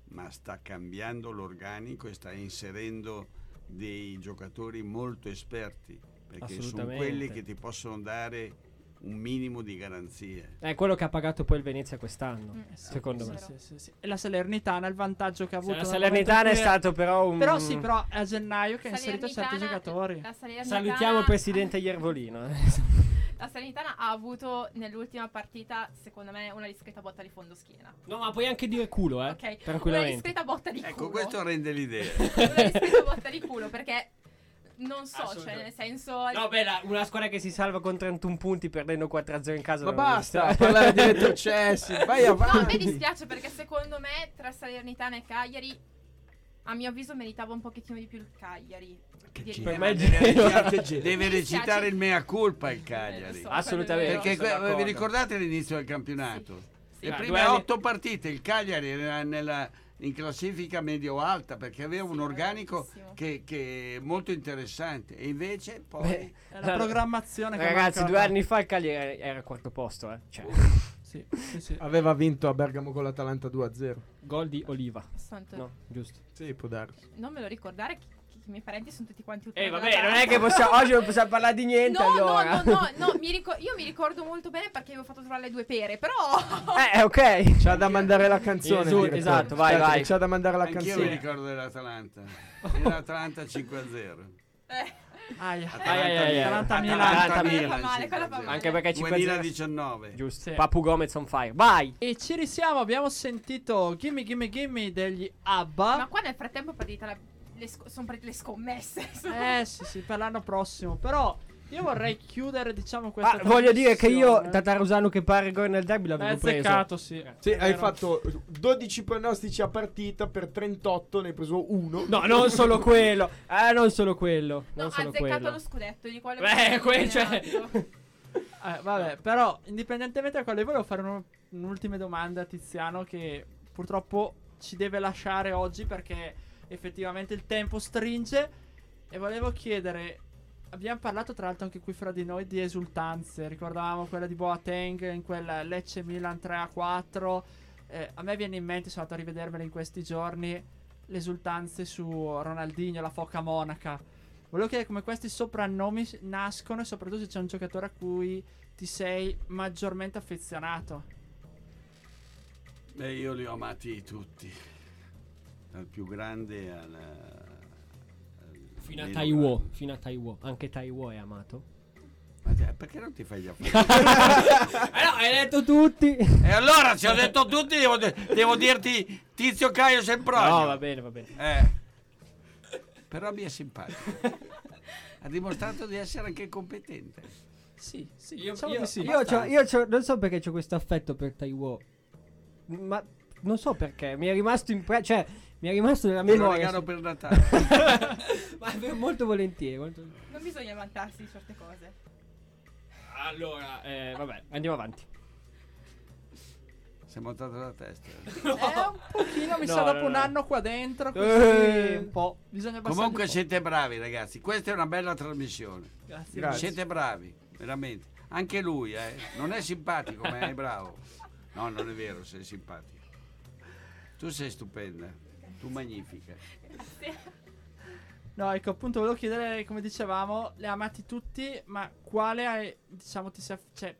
ma sta cambiando l'organico e sta inserendo dei giocatori molto esperti, perché sono quelli che ti possono dare un minimo di garanzie. È quello che ha pagato poi il Venezia quest'anno, Mm. secondo Sì, me. sì, sì, sì. E la Salernitana, il vantaggio che ha avuto. la Salernitana è stato però un... Però sì, però è a gennaio che ha inserito certi giocatori. Salernitana- Salutiamo il presidente Iervolino. eh. La Salernitana ha avuto nell'ultima partita, secondo me, una discreta botta di fondo schiena. No, ma puoi anche dire culo, eh. Ok, una Tranquillamente. discreta botta di Ecco, culo. questo rende l'idea. Una discreta botta di culo perché non so, cioè nel senso No, beh, la- una squadra che si salva con 31 punti perdendo 4-0 in casa. Ma non basta sta- parlare di retrocessi. Vai No, a me avanti. dispiace perché secondo me tra Salernitana e Cagliari a mio avviso meritava un pochettino di più il Cagliari. Di- Per me deve, Genoa- recitare- deve Mi dispiace. recitare il mea culpa il Eh, Cagliari. so, Assolutamente. quello è Perché vero. sono que- vi d'accordo. ricordate l'inizio del campionato? Sì. Le Ah, prime anni- otto partite il Cagliari era nella- in classifica medio-alta perché aveva un Sì, organico bravissimo. che, che è molto interessante e invece poi Beh, la programmazione che Ragazzi, due anni fa il Cagliari era, al quarto posto, eh. Cioè, Sì, sì, sì. Aveva vinto a Bergamo con l'Atalanta 2-0. gol di Oliva. Santo- No, giusto. Sì, può darsi. Non me lo ricordare che, che i miei parenti sono tutti quanti Eh, ultra vabbè, non è che possiamo, oggi non possiamo parlare di niente, No, allora. no, no, no, no, mi ricor- io mi ricordo molto bene perché avevo fatto trovare le due pere, però Eh, ok. C'ha da mandare la canzone. Esu- esatto, vai, Aspetta, vai. che C'ha da mandare la anch'io mi canzone. ricordo dell'Atalanta. L'Atalanta 5-0. eh, Aia. Ai, ai, ai, ai. Atalanta Milan. Atalanta quella Milan, fa male, quella fa 5-0. male. Anche perché 5 2019. Giusto. Sì. Papu Gomez on fire. Vai. E ci risiamo, abbiamo sentito Gimme Gimme Gimme degli ABBA. ma qua nel frattempo è partita la- le sc- sono partite le scommesse. Eh sì sì, per l'anno prossimo. Però io vorrei chiudere diciamo questa Ah, voglio dire che io. Tatarusano che pare gol nel derby l'avevo preso. azzeccato, sì. Sì, È hai vero. fatto 12 pronostici a partita per 38, ne hai preso uno. No, non solo quello. Eh, non solo quello. No, Non ha solo azzeccato quello. lo scudetto di quello Beh, que- cioè- Eh, vabbè, però indipendentemente da quello, io volevo fare un- un'ultima domanda a Tiziano che purtroppo ci deve lasciare oggi perché effettivamente il tempo stringe. E volevo chiedere, abbiamo parlato tra l'altro anche qui fra di noi di esultanze, ricordavamo quella di Boateng in quella Lecce Milan 3 a 4. Eh, a me viene in mente, sono andato a rivedervele in questi giorni, le esultanze su Ronaldinho, la foca monaca. Volevo chiedere come questi soprannomi nascono e soprattutto se c'è un giocatore a cui ti sei maggiormente affezionato. Beh, io li ho amati tutti. Dal più grande al... al Fino a Taiwo. Fino a Taiwo. Anche Taiwo è amato. Ma te- perché non ti fai gli affari? Eh no, hai detto tutti. e allora, se ho detto tutti, devo, devo dirti Tizio Caio Sempronio. No, va bene, va bene. Eh. Però mi è simpatico. Ha dimostrato di essere anche competente. Sì, sì, Io, diciamo io- sì. io c'ho- io c'ho- non so perché ho questo affetto per Taiwo. Ma non so perché. Mi è rimasto in. Cioè, mi è rimasto nella Me lo memoria. regalo per Natale. Ma molto volentieri. molto- Non bisogna vantarsi di certe cose. Allora, eh, vabbè, andiamo avanti. Si è montato la testa. Eh, un pochino mi No, sa no, dopo un no. anno qua dentro. Così Eh. un po'. Bisogna Comunque un po'. siete bravi ragazzi, questa è una bella trasmissione. Grazie. Grazie. Siete bravi, veramente. Anche lui, eh. Non è simpatico, ma è bravo. No, non è vero, sei simpatico. Tu sei stupenda, tu magnifica. No, ecco, appunto, volevo chiedere, come dicevamo, le amati tutti, ma quale hai, diciamo, ti si aff- cioè,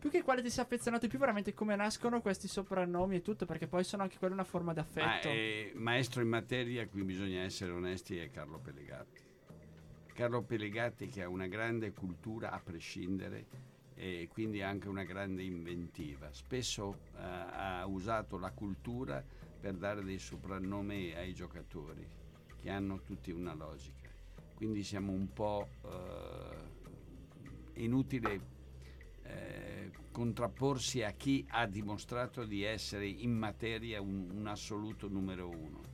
più che quale ti sei affezionato di più, veramente come nascono questi soprannomi e tutto, perché poi sono anche quelle una forma di Ma affetto. eh, maestro in materia, qui bisogna essere onesti, è Carlo Pellegatti. Carlo Pellegatti che ha una grande cultura a prescindere e quindi anche una grande inventiva. Spesso eh, ha usato la cultura per dare dei soprannomi ai giocatori che hanno tutti una logica. Quindi siamo un po' eh, inutile eh, contrapporsi a chi ha dimostrato di essere in materia un, un assoluto numero uno.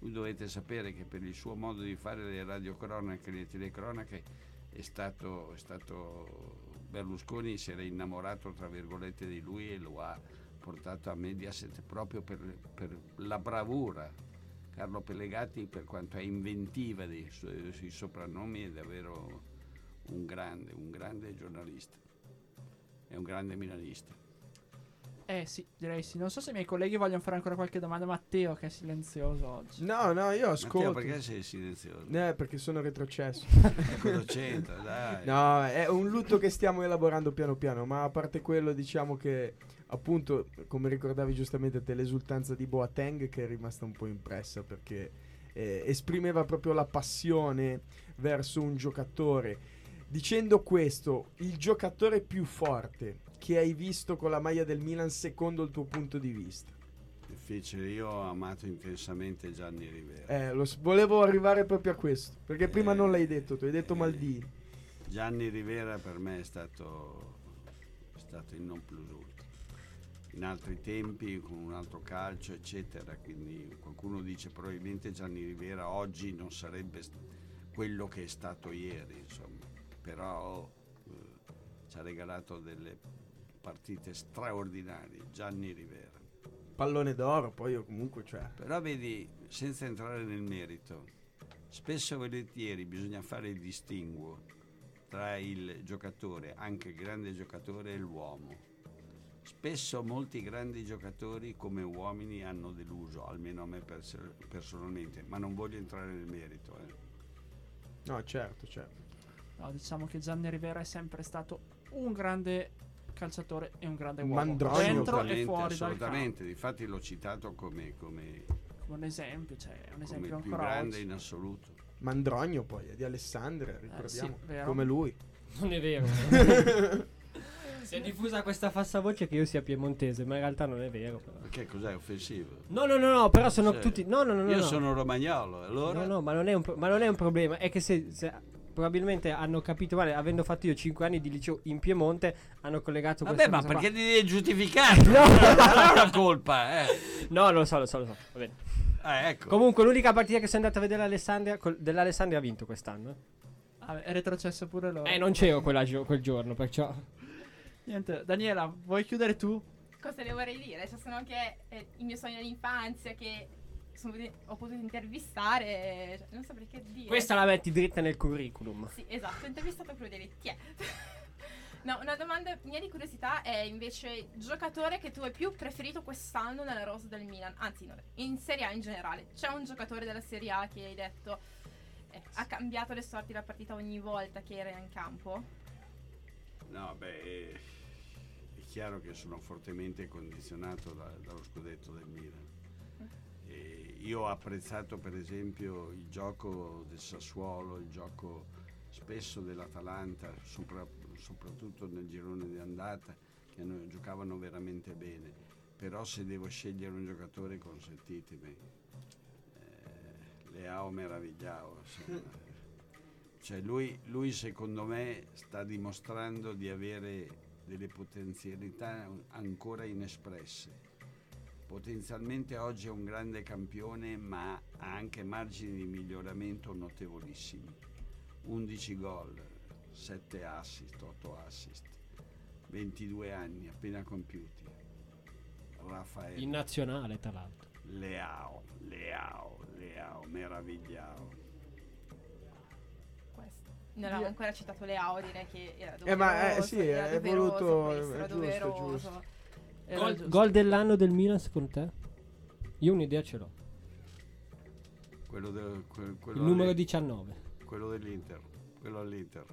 Voi dovete sapere che per il suo modo di fare le radiocronache, le telecronache, è stato, è stato Berlusconi si era innamorato tra virgolette di lui e lo ha portato a Mediaset proprio per, per la bravura. Carlo Pellegatti per quanto è inventiva dei suoi, sui soprannomi è davvero un grande, un grande giornalista. È un grande milanista. Eh sì, direi sì. Non so se i miei colleghi vogliono fare ancora qualche domanda. Matteo, che è silenzioso oggi. No, no, io Matteo, ascolto. perché sei silenzioso? Eh, perché sono retrocesso. Cosa c'entra? Dai. No, è un lutto che stiamo elaborando piano piano, ma a parte quello diciamo che appunto, come ricordavi giustamente te, l'esultanza di Boateng che è rimasta un po' impressa perché eh, esprimeva proprio la passione verso un giocatore Dicendo questo, il giocatore più forte che hai visto con la maglia del Milan secondo il tuo punto di vista? Difficile, io ho amato intensamente Gianni Rivera. Eh, lo volevo arrivare proprio a questo, perché prima Eh, non l'hai detto, tu hai detto eh, Maldini. Gianni Rivera per me è stato, è stato il non plus ultra. In altri tempi, con un altro calcio, eccetera. Quindi qualcuno dice probabilmente Gianni Rivera oggi non sarebbe quello che è stato ieri, insomma. Però eh, ci ha regalato delle partite straordinarie, Gianni Rivera. Pallone d'oro, poi io comunque, cioè... Però vedi, senza entrare nel merito, spesso e volentieri bisogna fare il distinguo tra il giocatore, anche il grande giocatore, e l'uomo. Spesso molti grandi giocatori come uomini hanno deluso, almeno a me pers- personalmente, ma non voglio entrare nel merito. eh. No, certo, certo. No, diciamo che Gianni Rivera è sempre stato un grande calciatore e un grande uomo. Mandronio, Dentro e Assolutamente, fuori dal assolutamente. Difatti l'ho citato come, come- un esempio, cioè un come esempio il più ancora grande oggi. in assoluto. Mandrogno poi, è di Alessandria, ricordiamo. Eh, sì, come lui. Non è vero. si è diffusa questa falsa voce che io sia piemontese, ma in realtà non è vero. però. Perché cos'è offensivo? No, no, no, no, però sono Cioè, tutti. No, no, no, no. Io no. sono romagnolo, allora... No, no, ma non, è un, pro- ma non è un problema. È che se, se probabilmente hanno capito male, avendo fatto io 5 anni di liceo in Piemonte, hanno collegato Vabbè, questa ma perché ti devi giustificare? no. non è una colpa, eh. No, lo so, lo so, lo so. Va bene. Ah, ecco. Comunque, l'unica partita che sono andato a vedere Alessandria, col- dell'Alessandria ha vinto quest'anno. eh. Ah, è retrocesso pure loro. Eh, non c'ero quella gio- quel giorno, perciò. Niente, Daniela, vuoi chiudere tu? Cosa le vorrei dire? Cioè, sono anche eh, il mio sogno dell'infanzia che sono ho potuto intervistare. cioè, non so perché dire. Questa la metti dritta nel curriculum. Sì, esatto, ho intervistato Crudeli. Chi è? no, una domanda mia di curiosità è invece il giocatore che tu hai più preferito quest'anno nella rosa del Milan, anzi no, in Serie A in generale. C'è un giocatore della Serie A che hai detto eh, ha cambiato le sorti della partita ogni volta che era in campo? No, beh, è chiaro che sono fortemente condizionato da- dallo scudetto del Milan. E io ho apprezzato per esempio il gioco del Sassuolo, il gioco spesso dell'Atalanta, sopra- soprattutto nel girone di andata, che hanno- giocavano veramente bene. Però se devo scegliere un giocatore, consentitemi, eh, Leao meravigliao. insomma. Cioè lui, lui secondo me sta dimostrando di avere delle potenzialità ancora inespresse. Potenzialmente oggi è un grande campione ma ha anche margini di miglioramento notevolissimi. 11 gol, 7 assist, 8 assist, 22 anni appena compiuti. Raffaele. In nazionale, tra l'altro. Leao, Leao, Leao, meravigliao. Non avevo ancora citato Leao, direi che era doveroso. Eh, ma, eh, sì, era è doveroso voluto- questo, è era giusto, doveroso. giusto. Era Gol, giusto. gol dell'anno del Milan, secondo te? Io un'idea ce l'ho. Quello, del- quel- Il quello numero lì. 19. Quello dell'Inter, quello all'Inter.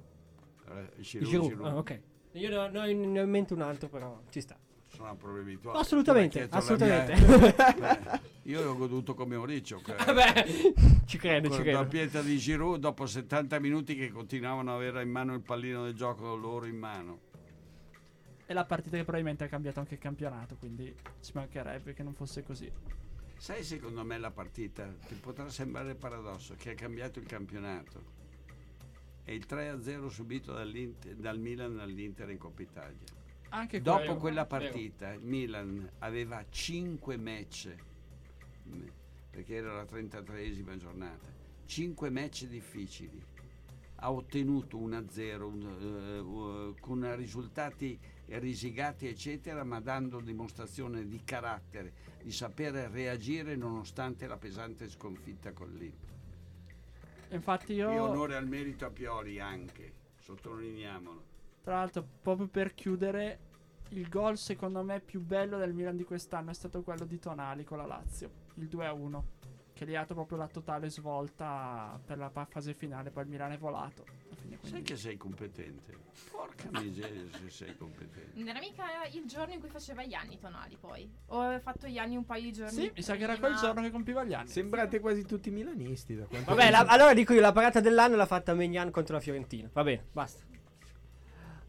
Eh, Il Giroud, Giroud. Ah, ok. Io ne ho, ne ho in mente un altro, però ci sta. Sono problemi tuoi. Assolutamente, assolutamente. mia- io ho goduto come un riccio. che- Vabbè, ci credo, ci con la credo. pietra di Giroud dopo 70 minuti che continuavano ad avere in mano il pallino del gioco loro in mano. È la partita che probabilmente ha cambiato anche il campionato, quindi ci mancherebbe che non fosse così. Sai secondo me la partita, ti potrà sembrare paradosso, che ha cambiato il campionato. È il 3-0 subito dal Milan all'Inter in Coppa Italia. Anche Dopo quello. quella vero. partita il Milan aveva 5 match, mm, perché era la 33esima giornata, 5 match difficili. Ha ottenuto 1-0 un, uh, con risultati risigati eccetera, ma dando dimostrazione di carattere, di sapere reagire nonostante la pesante sconfitta con l'Inter. Infatti E io, onore al merito a Pioli anche, sottolineiamolo. Tra l'altro, proprio per chiudere, il gol secondo me più bello del Milan di quest'anno è stato quello di Tonali con la Lazio, il 2-1. che lì ha dato proprio la totale svolta per la fase finale, poi il Milan è volato. Fine, Sai quindi- che sei competente. Porca miseria se sei competente. Non era mica il giorno in cui faceva gli anni Tonali poi. O aveva fatto gli anni un paio di giorni Sì, mi sa che era prima. quel giorno che compiva gli anni. Sembrate quasi tutti milanisti da quanto Vabbè, la- allora dico io, la parata dell'anno l'ha fatta Megnan contro la Fiorentina. Va bene, basta.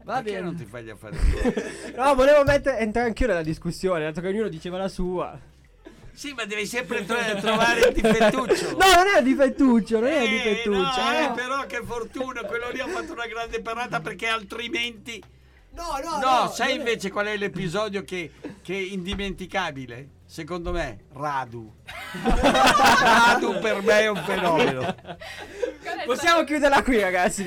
Va Perché bene. non ti fai gli affari tuoi? No, volevo mettere, entrare anch'io nella discussione, dato che ognuno diceva la sua. Sì, ma devi sempre tro- trovare il difettuccio. No, non è un difettuccio, non è un Eh, difettuccio. no, eh. eh, però che fortuna, quello lì ha fatto una grande parata perché altrimenti... No, no, No, sai invece qual è l'episodio che, che è indimenticabile? Secondo me, Radu. Radu per me è un fenomeno. È Possiamo stato- chiuderla qui, ragazzi.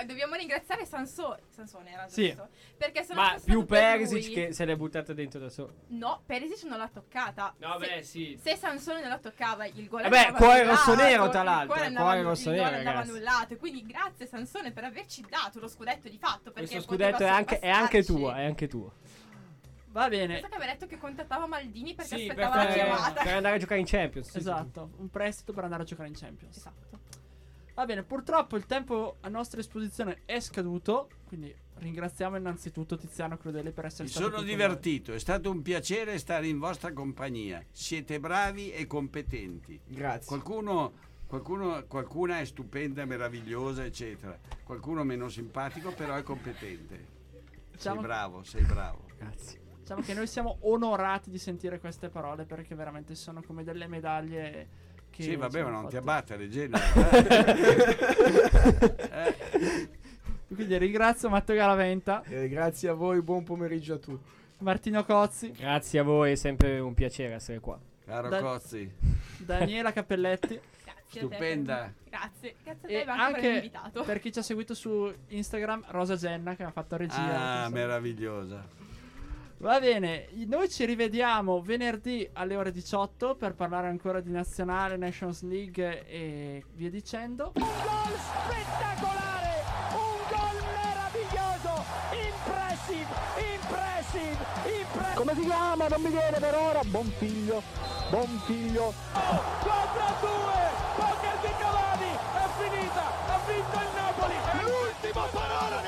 No, dobbiamo ringraziare Sansone. Sansone era Sì. giusto? Perché se Ma più per Perisic lui- che se l'è buttata dentro da solo. No, Perisic non l'ha toccata. se, sì. se Sansone non la toccava, il gol Vabbè, andava cuore annullato, rossonero, tra l'altro, cuore eh, andava cuore annu- il gol andava ragazzi. annullato. Quindi grazie Sansone per averci dato lo scudetto di fatto. Perché Questo scudetto è anche, è anche tuo, è anche tuo. Va bene. Pensa che aveva detto che contattava Maldini perché Sì, aspettava per, la chiamata. per andare a giocare in Champions. sì, Esatto, un prestito per andare a giocare in Champions. Esatto. Va bene, purtroppo il tempo a nostra disposizione è scaduto, quindi ringraziamo innanzitutto Tiziano Crudeli per essere Mi stato sono qui con divertito, è stato un piacere stare in vostra compagnia. Siete bravi e competenti. Grazie. Qualcuno, qualcuno, qualcuna è stupenda, meravigliosa, eccetera. Qualcuno meno simpatico, però è competente. noi. Sei Diciamo, bravo, sei bravo. Grazie. diciamo che noi siamo onorati di sentire queste parole perché veramente sono come delle medaglie che... Sì, vabbè, ma non ti fatto. abbattere, Genere. Eh, Quindi ringrazio Matteo Garaventa, Eh, grazie a voi, buon pomeriggio a tutti. Martino Cozzi, Grazie a voi, è sempre un piacere essere qua. caro Dai. Cozzi, Grazie Daniela Cappelletti. a te Stupenda. Grazie. Grazie a E te anche, per invitato. per chi ci ha seguito su Instagram, Rosa Genna che ha fatto regia. ah, meravigliosa. Va bene, noi ci rivediamo venerdì alle ore 18 per parlare ancora di nazionale, Nations League e via dicendo. Un gol spettacolare, un gol meraviglioso, impressive, impressive, impressive. Come si chiama? Non mi viene per ora. Buon figlio. Buon figlio. 4 a 2, poker di Cavani, è finita, ha vinto il Napoli. L'ultima parola nel